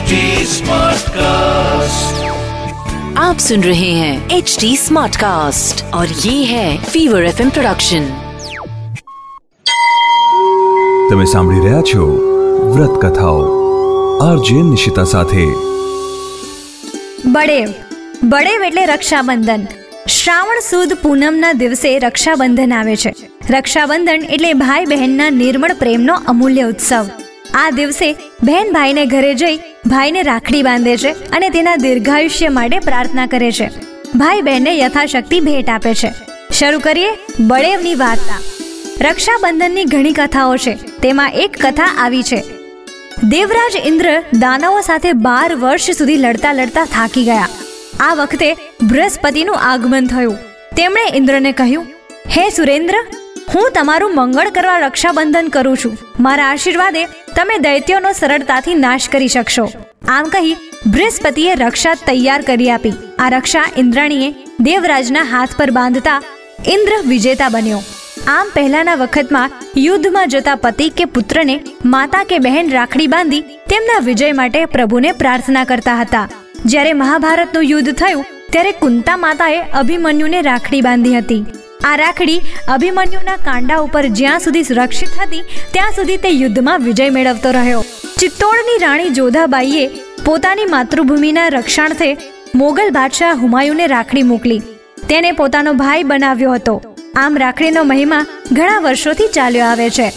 HD Smartcast. आप सुन रहे हैं एच डी स्मार्ट कास्ट और ये है फीवर एफ प्रोडक्शन તમે સાંભળી રહ્યા છો વ્રત કથાઓ આરજે નિશિતા સાથે બળેવ બળેવ એટલે રક્ષાબંધન શ્રાવણ સુદ પૂનમના દિવસે રક્ષાબંધન આવે છે રક્ષાબંધન એટલે ભાઈ બહેનના નિર્મળ પ્રેમનો અમૂલ્ય ઉત્સવ આ દિવસે બહેન ભાઈને ઘરે જઈ ભાઈને રાખડી બાંધે છે અને તેના દીર્ઘાયુષ્ય માટે પ્રાર્થના કરે છે. ભાઈ બહેનને યથાશક્તિ ભેટ આપે છે. શરૂ કરીએ બળેવની વાર્તા. રક્ષાબંધનની ઘણી કથાઓ છે. તેમાં એક કથા આવી છે. દેવરાજ ઇન્દ્ર દાનવો સાથે બાર વર્ષ સુધી લડતા લડતા થાકી ગયા. આ વખતે બૃહસ્પતિનું આગમન થયું. તેમણે ઇન્દ્રને કહ્યું, હે સુરેન્દ્ર, હું તમારું મંગળ કરવા રક્ષાબંધન કરું છું. મારા આશીર્વાદે તમે દૈત્યોનો સરળતાથી નાશ કરી શકશો. આમ કહી બૃહસ્પતિએ રક્ષા તૈયાર કરી આપી. આ રક્ષા ઇન્દ્રાણીએ દેવરાજના હાથ પર બાંધતા ઇન્દ્ર વિજેતા બન્યો. આમ પહેલાના વખતમાં યુદ્ધમાં જતા પતિ કે પુત્રને માતા કે બહેન રાખડી બાંધી તેમના વિજય માટે પ્રભુને પ્રાર્થના કરતા હતા. જ્યારે મહાભારતનું યુદ્ધ થયું, ત્યારે કુંતા માતાએ અભિમન્યુને રાખડી બાંધી હતી. આ રાખડી અભિમન્યુના કાંડા ઉપર જ્યાં સુધી સુરક્ષિત હતી, ત્યાં સુધી તે યુદ્ધમાં વિજય મેળવતો રહ્યો. ચિત્તોડની રાણી જોધાબાઈએ પોતાની માતૃભૂમિના રક્ષાર્થે મોગલ બાદશાહ હુમાયુને રાખડી મોકલી. તેને પોતાનો ભાઈ બનાવ્યો હતો. આમ રાખડીનો મહિમા ઘણા વર્ષોથી ચાલ્યો આવે છે.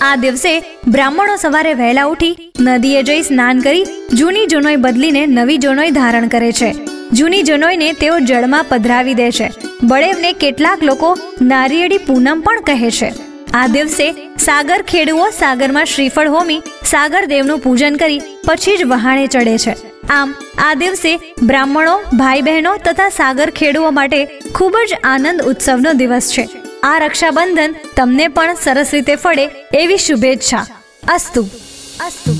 આ દિવસે બ્રાહ્મણો સવારે વહેલા ઉઠી નદીએ જઈ સ્નાન કરી જૂની જોનોઈ બદલીને નવી જોનોઈ ધારણ કરે છે. જૂની જનોઈને તેઓ જળમાં પધરાવી દે છે. બળેવને કેટલાક લોકો નારિયેળી પૂનમ પણ કહે છે. આ દિવસે સાગર ખેડુઓ સાગરમાં શ્રીફળ હોમી સાગર દેવનું પૂજન કરી પછી જ વહાણે ચડે છે. આમ, આ દિવસે બ્રાહ્મણો ભાઈ બહેનો તથા સાગર ખેડુઓ માટે ખૂબ જ આનંદ ઉત્સવનો દિવસ છે. આ રક્ષાબંધન તમને પણ સરસ રીતે ફળે એવી શુભેચ્છા. અસ્તુ. અસ્તુ.